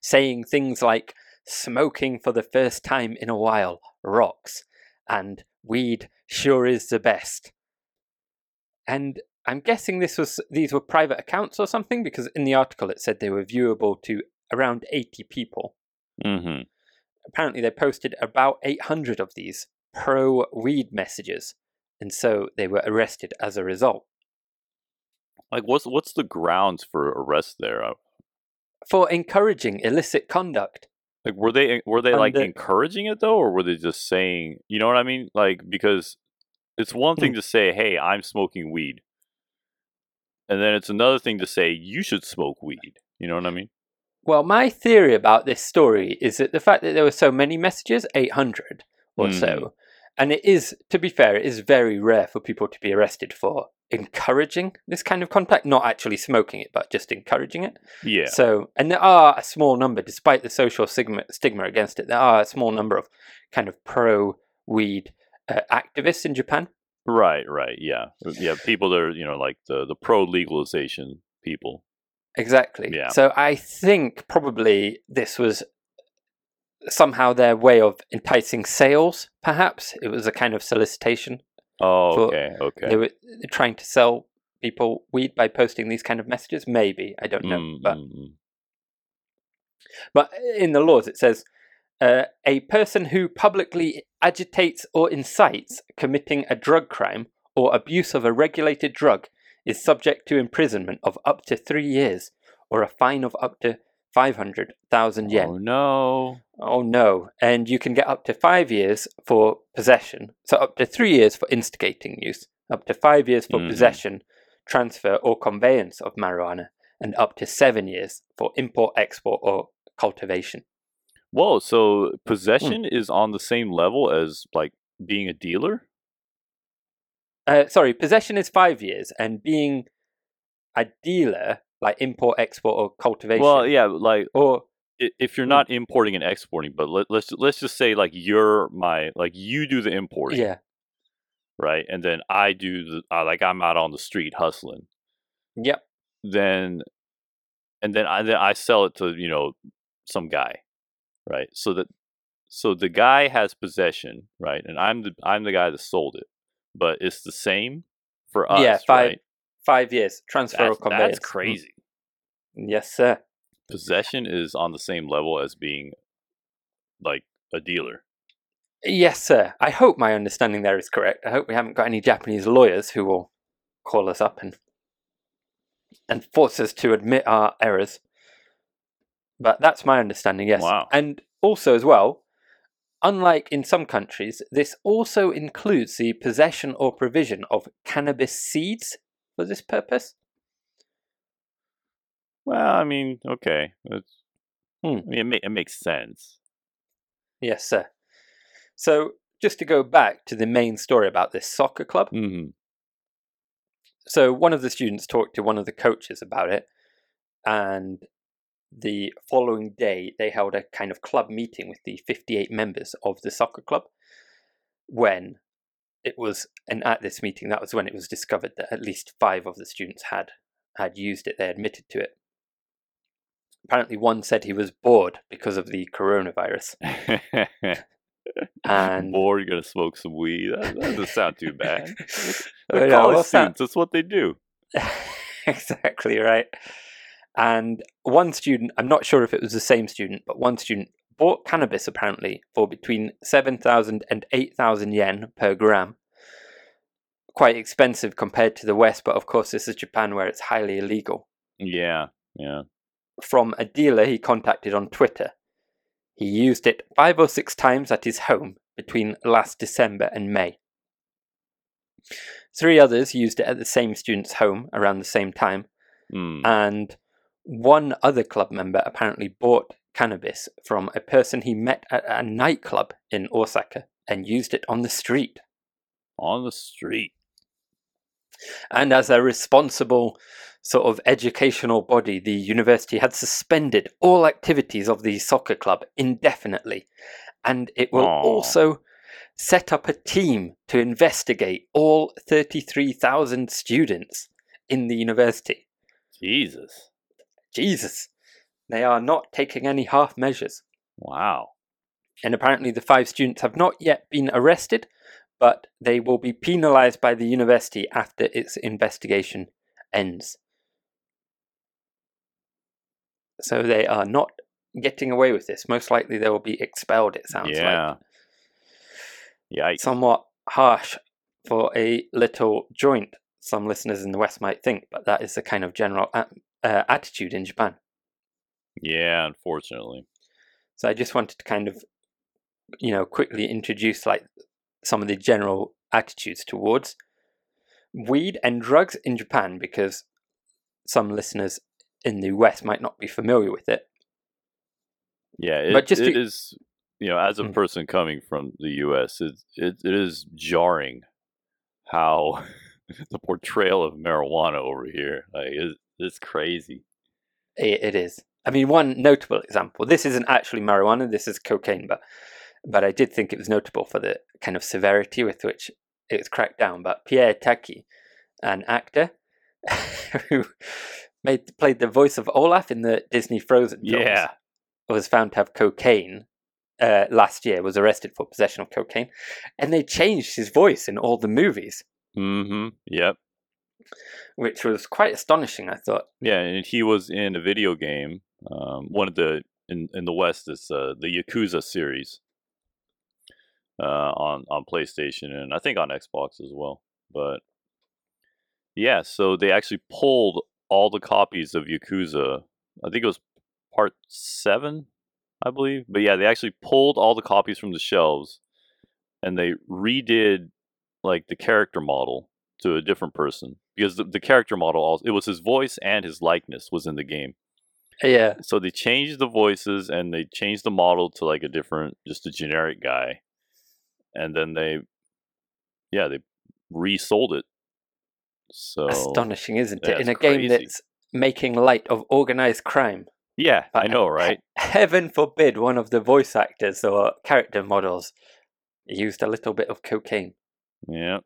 saying things like smoking for the first time in a while rocks and weed sure is the best. And I'm guessing this was these were private accounts or something because in the article it said they were viewable to around 80 people. Mm-hmm. Apparently they posted about 800 of these pro weed messages and so they were arrested as a result. Like, what's what's the grounds for arrest there? Uh, For encouraging illicit conduct. Like were they were they like Under- encouraging it though, or were they just saying you know what I mean? Like because it's one thing to say, "Hey, I'm smoking weed," and then it's another thing to say you should smoke weed. You know what I mean? Well, my theory about this story is that the fact that there were so many messages, 800 or Hmm. so, and it is, to be fair, it is very rare for people to be arrested for encouraging this kind of contact, not actually smoking it, but just encouraging it. Yeah. So, and there are a small number, despite the social stigma, stigma against it, there are a small number of kind of pro weed uh, activists in Japan. Right. Right. Yeah. Yeah. People that are you know like the the pro legalization people. Exactly. Yeah. So I think probably this was somehow their way of enticing sales, perhaps. It was a kind of solicitation. Oh. Okay. Okay. They were trying to sell people weed by posting these kind of messages. Maybe. I don't know. Mm, But mm, mm. But in the laws, it says uh, a person who publicly agitates or incites committing a drug crime or abuse of a regulated drug is subject to imprisonment of up to three years or a fine of up to 500,000 yen. Oh no. Oh no. And you can get up to five years for possession. So up to three years for instigating use, up to five years for Mhm. possession, transfer, or conveyance of marijuana, and up to seven years for import, export, or cultivation. Whoa. So Hmm. possession is on the same level as like being a dealer. Uh, sorry, possession is five years, and being a dealer, like import, export, or cultivation, Well, yeah. Like or if you're Hmm. not importing and exporting, but let, let's let's just say like you're my like you do the importing, yeah, right? And then I do the uh, like I'm out on the street hustling. yep, Then and then I then I sell it to you know some guy, right? So that so the guy has possession, right? And I'm the I'm the guy that sold it, but it's the same for us, yeah, five right? five years transfer That's, conveyance. that's crazy. Yes, sir. Possession is on the same level as being like a dealer. Yes, sir. I hope my understanding there is correct. I hope we haven't got any Japanese lawyers who will call us up and and force us to admit our errors. But that's my understanding, yes. Wow. And also, as well, unlike in some countries, this also includes the possession or provision of cannabis seeds for this purpose. Well, I mean, okay, Hmm. I mean, it, ma- it makes sense. Yes, sir. So, just to go back to the main story about this soccer club, hmm so one of the students talked to one of the coaches about it and the following day they held a kind of club meeting with the 58 members of the soccer club when it was and at this meeting that was when it was discovered that at least five of the students had had used it they admitted to it apparently one said he was bored because of the coronavirus and Or you're gonna smoke some weed. That, doesn't sound too bad. Oh, They're yeah, college what's that? students. That's what they do. exactly right. And one student, I'm not sure if it was the same student, but one student bought cannabis apparently for between 7,000 and 8,000 yen per gram. Quite expensive compared to the West, but of course, this is Japan where it's highly illegal. Yeah, yeah. From a dealer he contacted on Twitter. He used it five or six times at his home between last December and May. Three others used it at the same student's home around the same time, Mm. and one other club member apparently bought cannabis from a person he met at a nightclub in Osaka and used it on the street. On the street. And as a responsible sort of educational body, the university had suspended all activities of the soccer club indefinitely. And it will Aw. also set up a team to investigate all 33,000 students in the university. Jesus. Jesus, they are not taking any half measures. Wow. And apparently, the five students have not yet been arrested, but they will be penalized by the university after its investigation ends. So they are not getting away with this. Most likely, they will be expelled, it sounds yeah. like. Yikes. Somewhat harsh for a little joint, some listeners in the West might think, but that is the kind of general uh, attitude in Japan. Yeah, unfortunately. So I just wanted to kind of, you know, quickly introduce like some of the general attitudes towards weed and drugs in Japan because some listeners in the West might not be familiar with it. Yeah, it, But just it to- is, you know, as a Mm. person coming from the U.S., it, it, it is jarring how the portrayal of marijuana over here, like, it, it's crazy. It, it is. I mean, one notable example. This isn't actually marijuana. This is cocaine, but but I did think it was notable for the kind of severity with which it was cracked down. But Pierre Taki, an actor who made played the voice of Olaf in the Disney Frozen films, Yeah, was found to have cocaine uh, last year. Was arrested for possession of cocaine, and they changed his voice in all the movies, mm-hmm, yep, which was quite astonishing. I thought. yeah, and he was in a video game, um, one of the in in the West, is uh, the Yakuza series, uh, on on PlayStation and I think on Xbox as well. But yeah, so they actually pulled all the copies of Yakuza. I think it was part seven, I believe. But yeah, they actually pulled all the copies from the shelves, and they redid like the character model to a different person because the, the character model also it was his voice and his likeness was in the game. Yeah, So they changed the voices and they changed the model to like a different, just a generic guy, and then they, yeah, they resold it. So astonishing, isn't it? In a game that's making light of organized crime. yeah, I know, right? Heaven forbid one of the voice actors or character models used a little bit of cocaine. Yeah,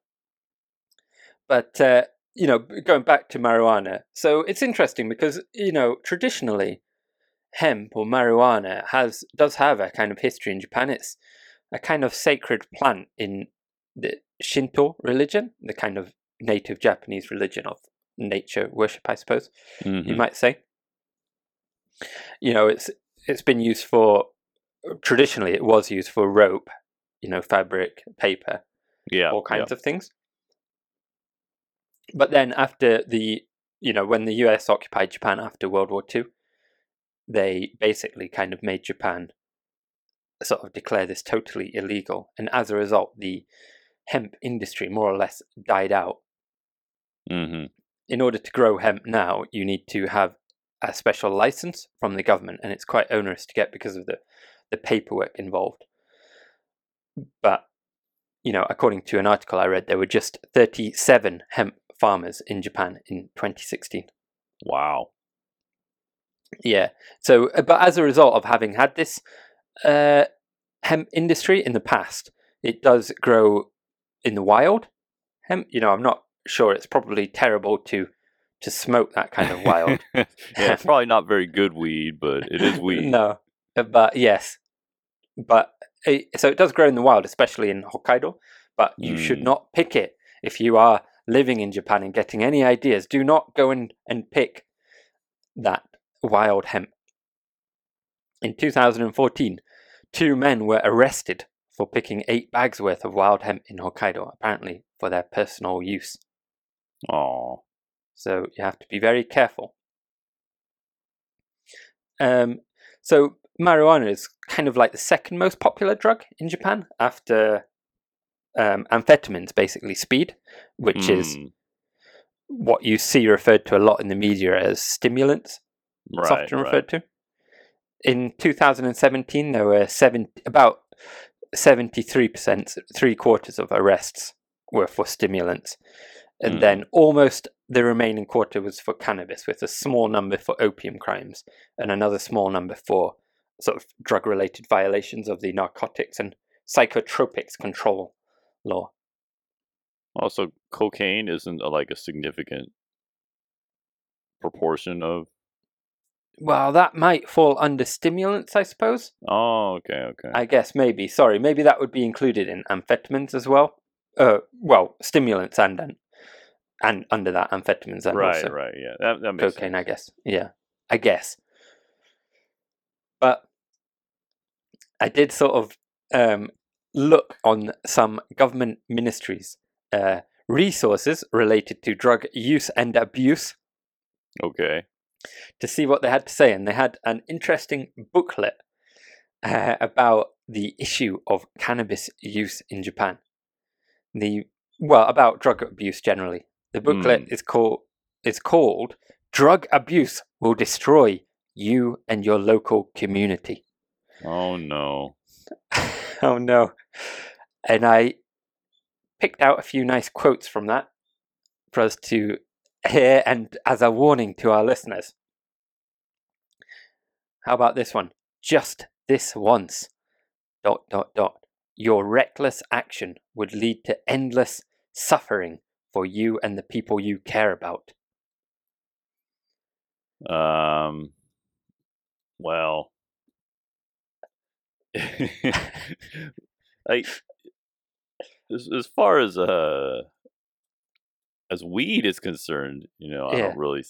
But uh, you know, going back to marijuana, so it's interesting because you know traditionally, hemp or marijuana has does have a kind of history in Japan. It's a kind of sacred plant in the Shinto religion, the kind of native Japanese religion of nature worship, I suppose. you mhm, might say. You know, it's it's been used for traditionally it was used for rope, you know, fabric, paper, yeah, all kinds of things. But then after the you know, when the US occupied Japan after World War II, they basically kind of made Japan sort of declare this totally illegal. And as a result the hemp industry more or less died out hmm in order to grow hemp now, you need to have a special license from the government, and it's quite onerous to get because of the, the paperwork involved. But, you know, according to an article I read, there were just 37 hemp farmers in Japan in 2016. Wow. Yeah. So, uh, but as a result of having had this uh, hemp industry in the past, it does grow in the wild. Hemp, you know, I'm not sure it's probably terrible to to smoke that kind of wild. yeah, it's probably not very good weed, but it is weed. no, but yes, but it, so it does grow in the wild, especially in Hokkaido. But you should Mm. not pick it if you are living in Japan and getting any ideas. Do not go and, and pick that wild hemp. In 2014, two men were arrested for picking eight bags worth of wild hemp in Hokkaido, apparently for their personal use. Oh, So you have to be very careful. Um, so marijuana is kind of like the second most popular drug in Japan after um, amphetamines, basically speed, which is Mm, what you see referred to a lot in the media as stimulants. It's right, often right. referred to. In 2017, there were seven, about 73%, three quarters of arrests were for stimulants. And Mm. then almost the remaining quarter was for cannabis, with a small number for opium crimes and another small number for sort of drug related violations of the narcotics and psychotropics control law. Also, cocaine isn't a, like a significant proportion of. Well, that might fall under stimulants, I suppose. Oh, okay, okay. I guess maybe. Sorry, maybe that would be included in amphetamines as well. Uh, well, stimulants and and, and under that amphetamines and right, also right. Yeah, that that makes cocaine. sense. I guess. Yeah, I guess. But I did sort of um, look on some government ministries' uh, resources related to drug use and abuse Okay. to see what they had to say, and they had an interesting booklet uh, about the issue of cannabis use in Japan. The well, about drug abuse generally. The booklet is called is called "Drug Abuse Will Destroy You and Your Local Community." Oh no. oh no! And I picked out a few nice quotes from that for us to hear and as a warning to our listeners. How about this one? Just this once. Dot dot dot. Your reckless action would lead to endless suffering for you and the people you care about. Um. Well. like as, as far as uh as weed is concerned, you know, I Yeah. don't really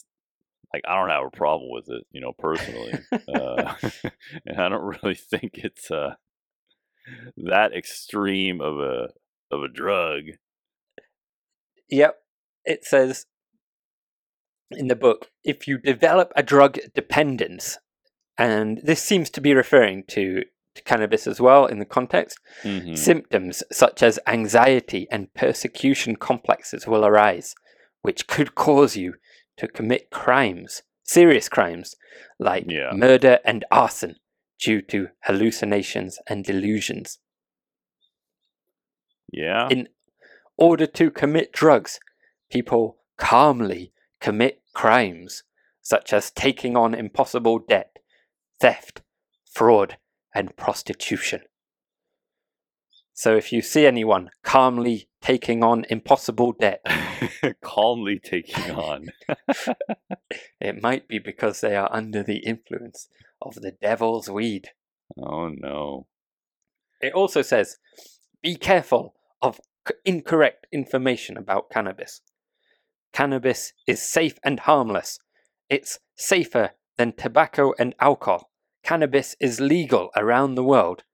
like I don't have a problem with it, you know, personally. uh, and I don't really think it's uh that extreme of a of a drug. Yep. It says in the book if you develop a drug dependence, and this seems to be referring to, to cannabis as well in the context, Mhm. symptoms such as anxiety and persecution complexes will arise, which could cause you to commit crimes, serious crimes, like Yeah. murder and arson due to hallucinations and delusions. Yeah. In order to commit drugs, people calmly commit crimes such as taking on impossible debt, theft, fraud, and prostitution. So if you see anyone calmly taking on impossible debt, Calmly taking on. it might be because they are under the influence of the devil's weed. Oh no. It also says be careful of c- incorrect information about cannabis. Cannabis is safe and harmless. It's safer than tobacco and alcohol. Cannabis is legal around the world.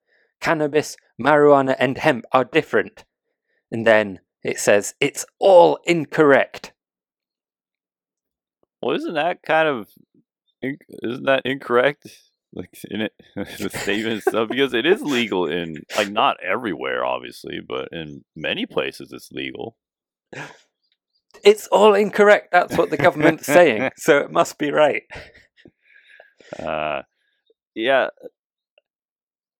Cannabis, marijuana, and hemp are different. And then it says it's all incorrect. Well, isn't that kind of isn't that incorrect? Like in it, the statement stuff because it is legal in like not everywhere, obviously, but in many places it's legal. It's all incorrect. That's what the government's saying. So it must be right. Uh, yeah, uh,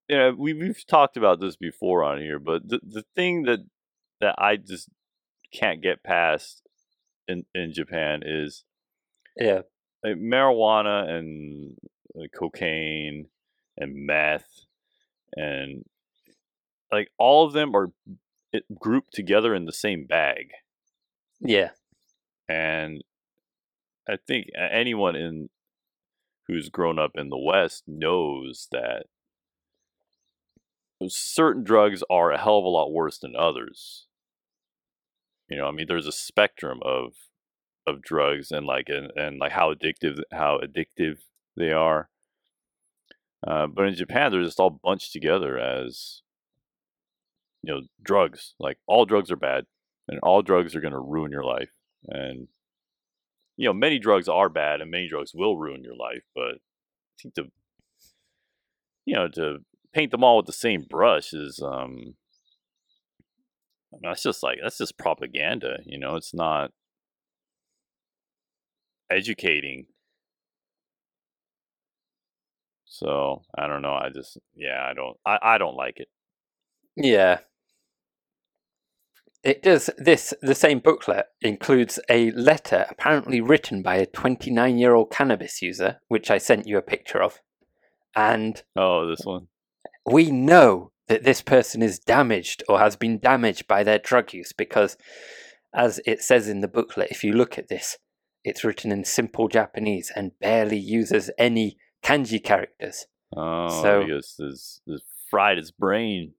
yeah. We we've talked about this before on here, but the the thing that that I just can't get past in in Japan is Yeah. like, marijuana and like, cocaine and meth and like all of them are grouped together in the same bag Yeah. and i think anyone in who's grown up in the west knows that certain drugs are a hell of a lot worse than others. You know i mean there's a spectrum of of drugs and like and, and like how addictive how addictive they are. Uh, but in japan they're just all bunched together as you know drugs. Like all drugs are bad and all drugs are going to ruin your life and you know many drugs are bad and many drugs will ruin your life but i think to you know to paint them all with the same brush is um I mean, that's just like that's just propaganda you know it's not educating so i don't know i just yeah i don't i, I don't like it Yeah. It does this the same booklet includes a letter apparently written by a 29-year-old cannabis user which I sent you a picture of. And oh this one we know that this person is damaged or has been damaged by their drug use because as it says in the booklet if you look at this it's written in simple Japanese and barely uses any kanji characters. oh So- this, this fried his brain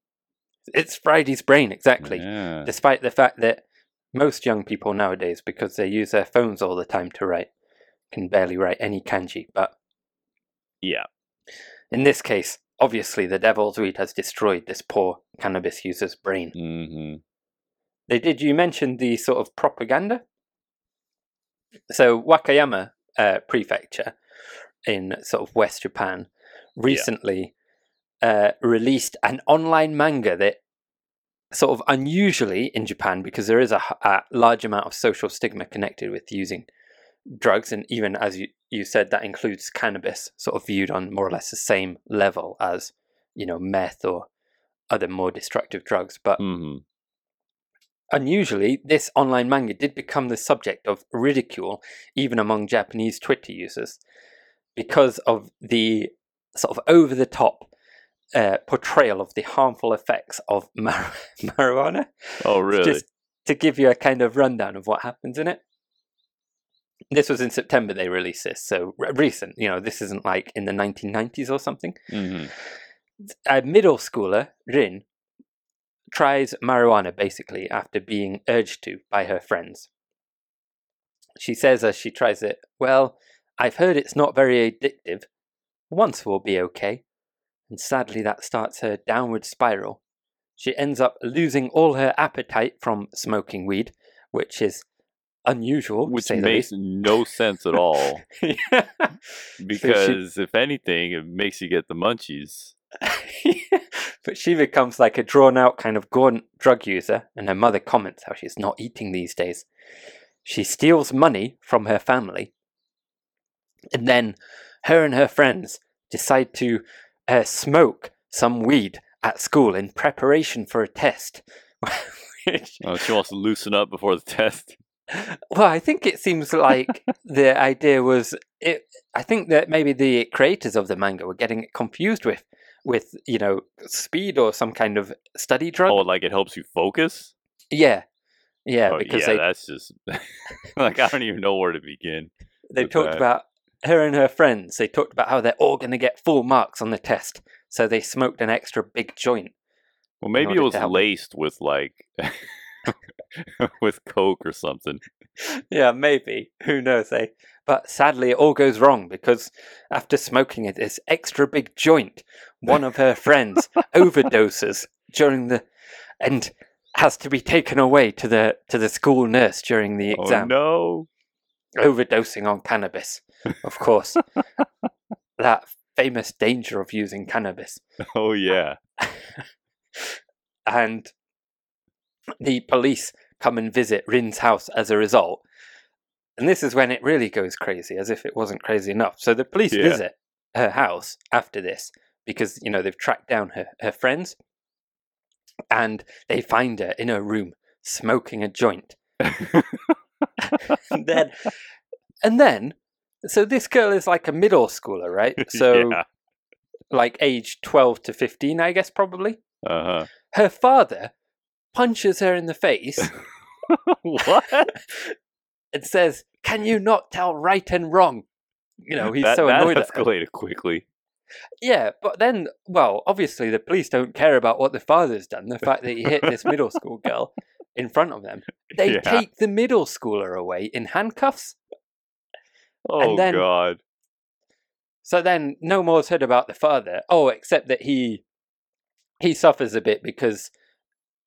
It's Friday's brain exactly. yeah. despite the fact that most young people nowadays, because they use their phones all the time to write, can barely write any kanji. But yeah in this case, obviously, the devil's weed has destroyed this poor cannabis user's brain. hmm They did. You mention the sort of propaganda. So Wakayama uh, Prefecture in sort of West Japan recently uh, released an online manga that sort of unusually in Japan because there is a large amount of social stigma connected with using drugs, and even as you, you said, that includes cannabis, sort of viewed on more or less the same level as you know meth or other more destructive drugs. But hmm unusually, this online manga did become the subject of ridicule even among Japanese Twitter users because of the sort of over the top uh, portrayal of the harmful effects of mar- marijuana. Oh, really? Just to give you a kind of rundown of what happens in it. This was in September they released this, so re- recent. You know, this isn't like in the 1990s or something hmm a middle schooler, Rin, tries marijuana basically after being urged to by her friends. She says as she tries it, Well, I've heard it's not very addictive. Once will be okay. And sadly, that starts her downward spiral. She ends up losing all her appetite from smoking weed, which is unusual, Which makes no sense at all. Because if anything, it makes you get the munchies. but she becomes like a drawn out kind of gaunt drug user, and her mother comments how she's not eating these days. She steals money from her family, and then her and her friends decide to uh, smoke some weed at school in preparation for a test. Oh, she wants to loosen up before the test. well, I think it seems like the idea was it. I think that maybe the creators of the manga were getting it confused with, with you know, speed or some kind of study drug. Oh, like it helps you focus? Yeah, yeah, Oh, because yeah, they that's just like I don't even know where to begin. they talked that. about her and her friends. They talked about how they're all going to get full marks on the test, so they smoked an extra big joint. Well, maybe it was laced with like with coke or something. Yeah, maybe. Who knows, eh? But sadly, it all goes wrong because after smoking it, this extra big joint, one of her friends overdoses during the and has to be taken away to the to the school nurse during the exam. Oh exam. no! Overdosing on cannabis, of course. that famous danger of using cannabis. Oh uh, yeah! and the police come and visit Rin's house as a result. And this is when it really goes crazy, as if it wasn't crazy enough. So the police Yeah. visit her house after this because, you know, they've tracked down her, her friends and they find her in her room smoking a joint. and then, and then, so this girl is like a middle schooler, right? So, yeah. like age 12 to 15, I guess, probably Uh huh. her father punches her in the face what? and says, "Can you not tell right and wrong?" You know, he's that, so that annoyed at her. escalated quickly. Yeah, but then, well, obviously the police don't care about what the father's done. The fact that he hit this middle school girl in front of them, they Yeah. take the middle schooler away in handcuffs. Oh then- god! So then, no more heard about the father. Oh, except that he he suffers a bit because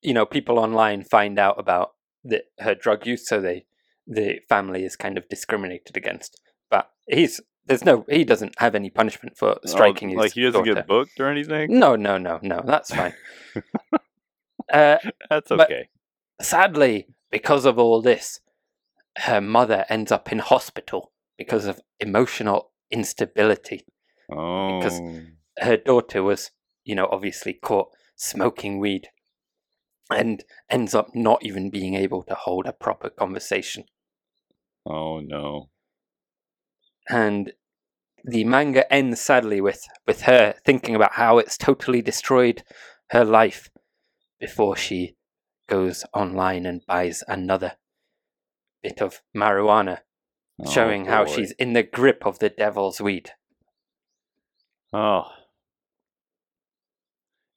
you know people online find out about the, her drug use, so they the family is kind of discriminated against. But he's there's no he doesn't have any punishment for striking oh, his like he doesn't daughter. get booked or anything. No, no, no, no. That's fine. uh, That's okay. Sadly, because of all this, her mother ends up in hospital because of emotional instability. oh, Because her daughter was, you know, obviously caught smoking weed and ends up not even being able to hold a proper conversation. oh no. And the manga ends sadly with, with her thinking about how it's totally destroyed her life before she goes online and buys another bit of marijuana, Oh, showing how she's in the grip of the devil's weed. Oh.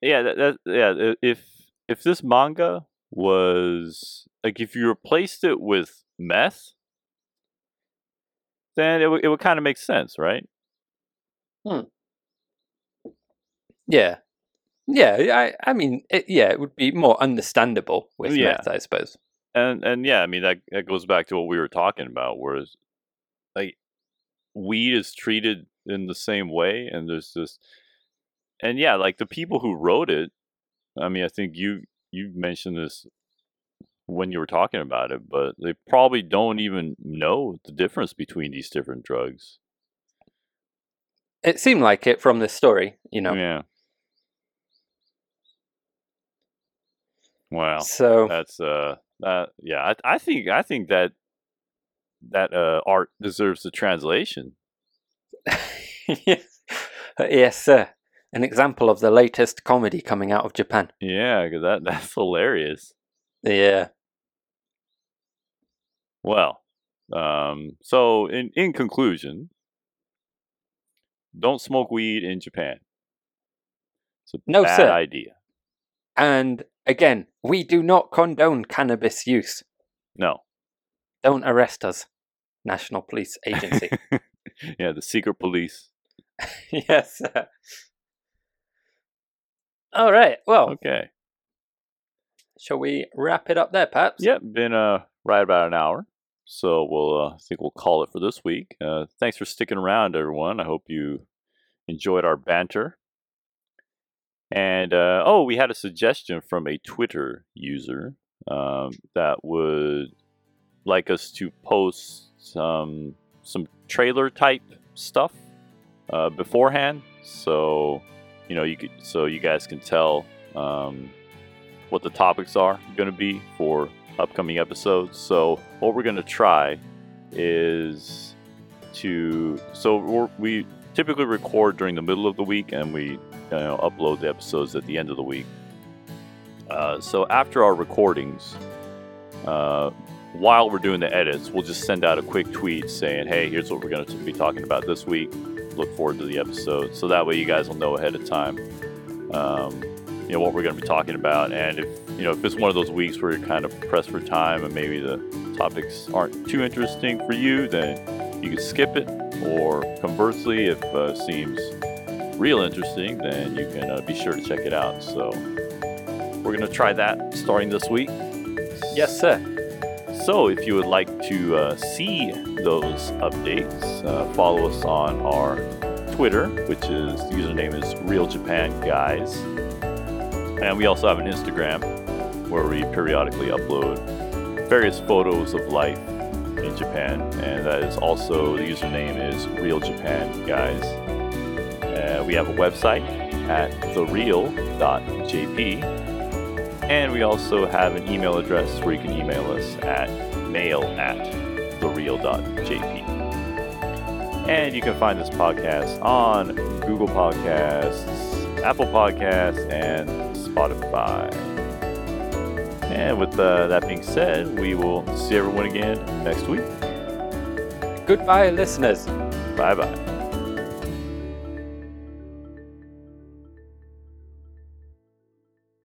Yeah, that, that yeah, if if this manga was like if you replaced it with meth, then it would it would kind of make sense, right? Hmm. Yeah. Yeah, I, I mean, it, yeah, it would be more understandable with Yeah. meth, I suppose. And and yeah, I mean that that goes back to what we were talking about, whereas like weed is treated in the same way, and there's this and yeah, like the people who wrote it. I mean, I think you you mentioned this when you were talking about it, but they probably don't even know the difference between these different drugs. It seemed like it from this story, you know. Yeah. Wow. So That's uh that yeah, I I think I think that that uh art deserves a translation. yes, sir. An example of the latest comedy coming out of Japan. Yeah, 'cause that that's hilarious. Yeah. Well, um so in in conclusion, don't smoke weed in Japan. It's a No, bad sir. idea. And again, we do not condone cannabis use. No. Don't arrest us, National Police Agency. yeah, the secret police. yes. sir. All right. Well, Okay. shall we wrap it up there, perhaps? Yep, been uh right about an hour. So we'll uh, I think we'll call it for this week. Uh, thanks for sticking around, everyone. I hope you enjoyed our banter. And uh, oh, we had a suggestion from a Twitter user um, that would like us to post some some trailer type stuff uh, beforehand, so you know you could so you guys can tell um, what the topics are going to be for upcoming episodes. So what we're going to try is to so we typically record during the middle of the week and we you know, upload the episodes at the end of the week. Uh, so after our recordings, uh, while we're doing the edits, we'll just send out a quick tweet saying, "Hey, here's what we're going to be talking about this week. Look forward to the episode." So that way, you guys will know ahead of time. Um, you know what we're going to be talking about, and if you know if it's one of those weeks where you're kind of pressed for time and maybe the topics aren't too interesting for you, then you can skip it. Or conversely, if uh, it seems real interesting, then you can uh, be sure to check it out. So we're going to try that starting this week. Yes, sir. So, if you would like to uh, see those updates, uh, follow us on our Twitter, which is the username is Real Japan Guys, and we also have an Instagram where we periodically upload various photos of life in Japan, and that is also the username is Real Japan Guys. We have a website at thereal.jp, and we also have an email address where you can email us at mail at thereal.jp. And you can find this podcast on Google Podcasts, Apple Podcasts, and Spotify. And with uh, that being said, we will see everyone again next week. Goodbye, listeners. Bye bye.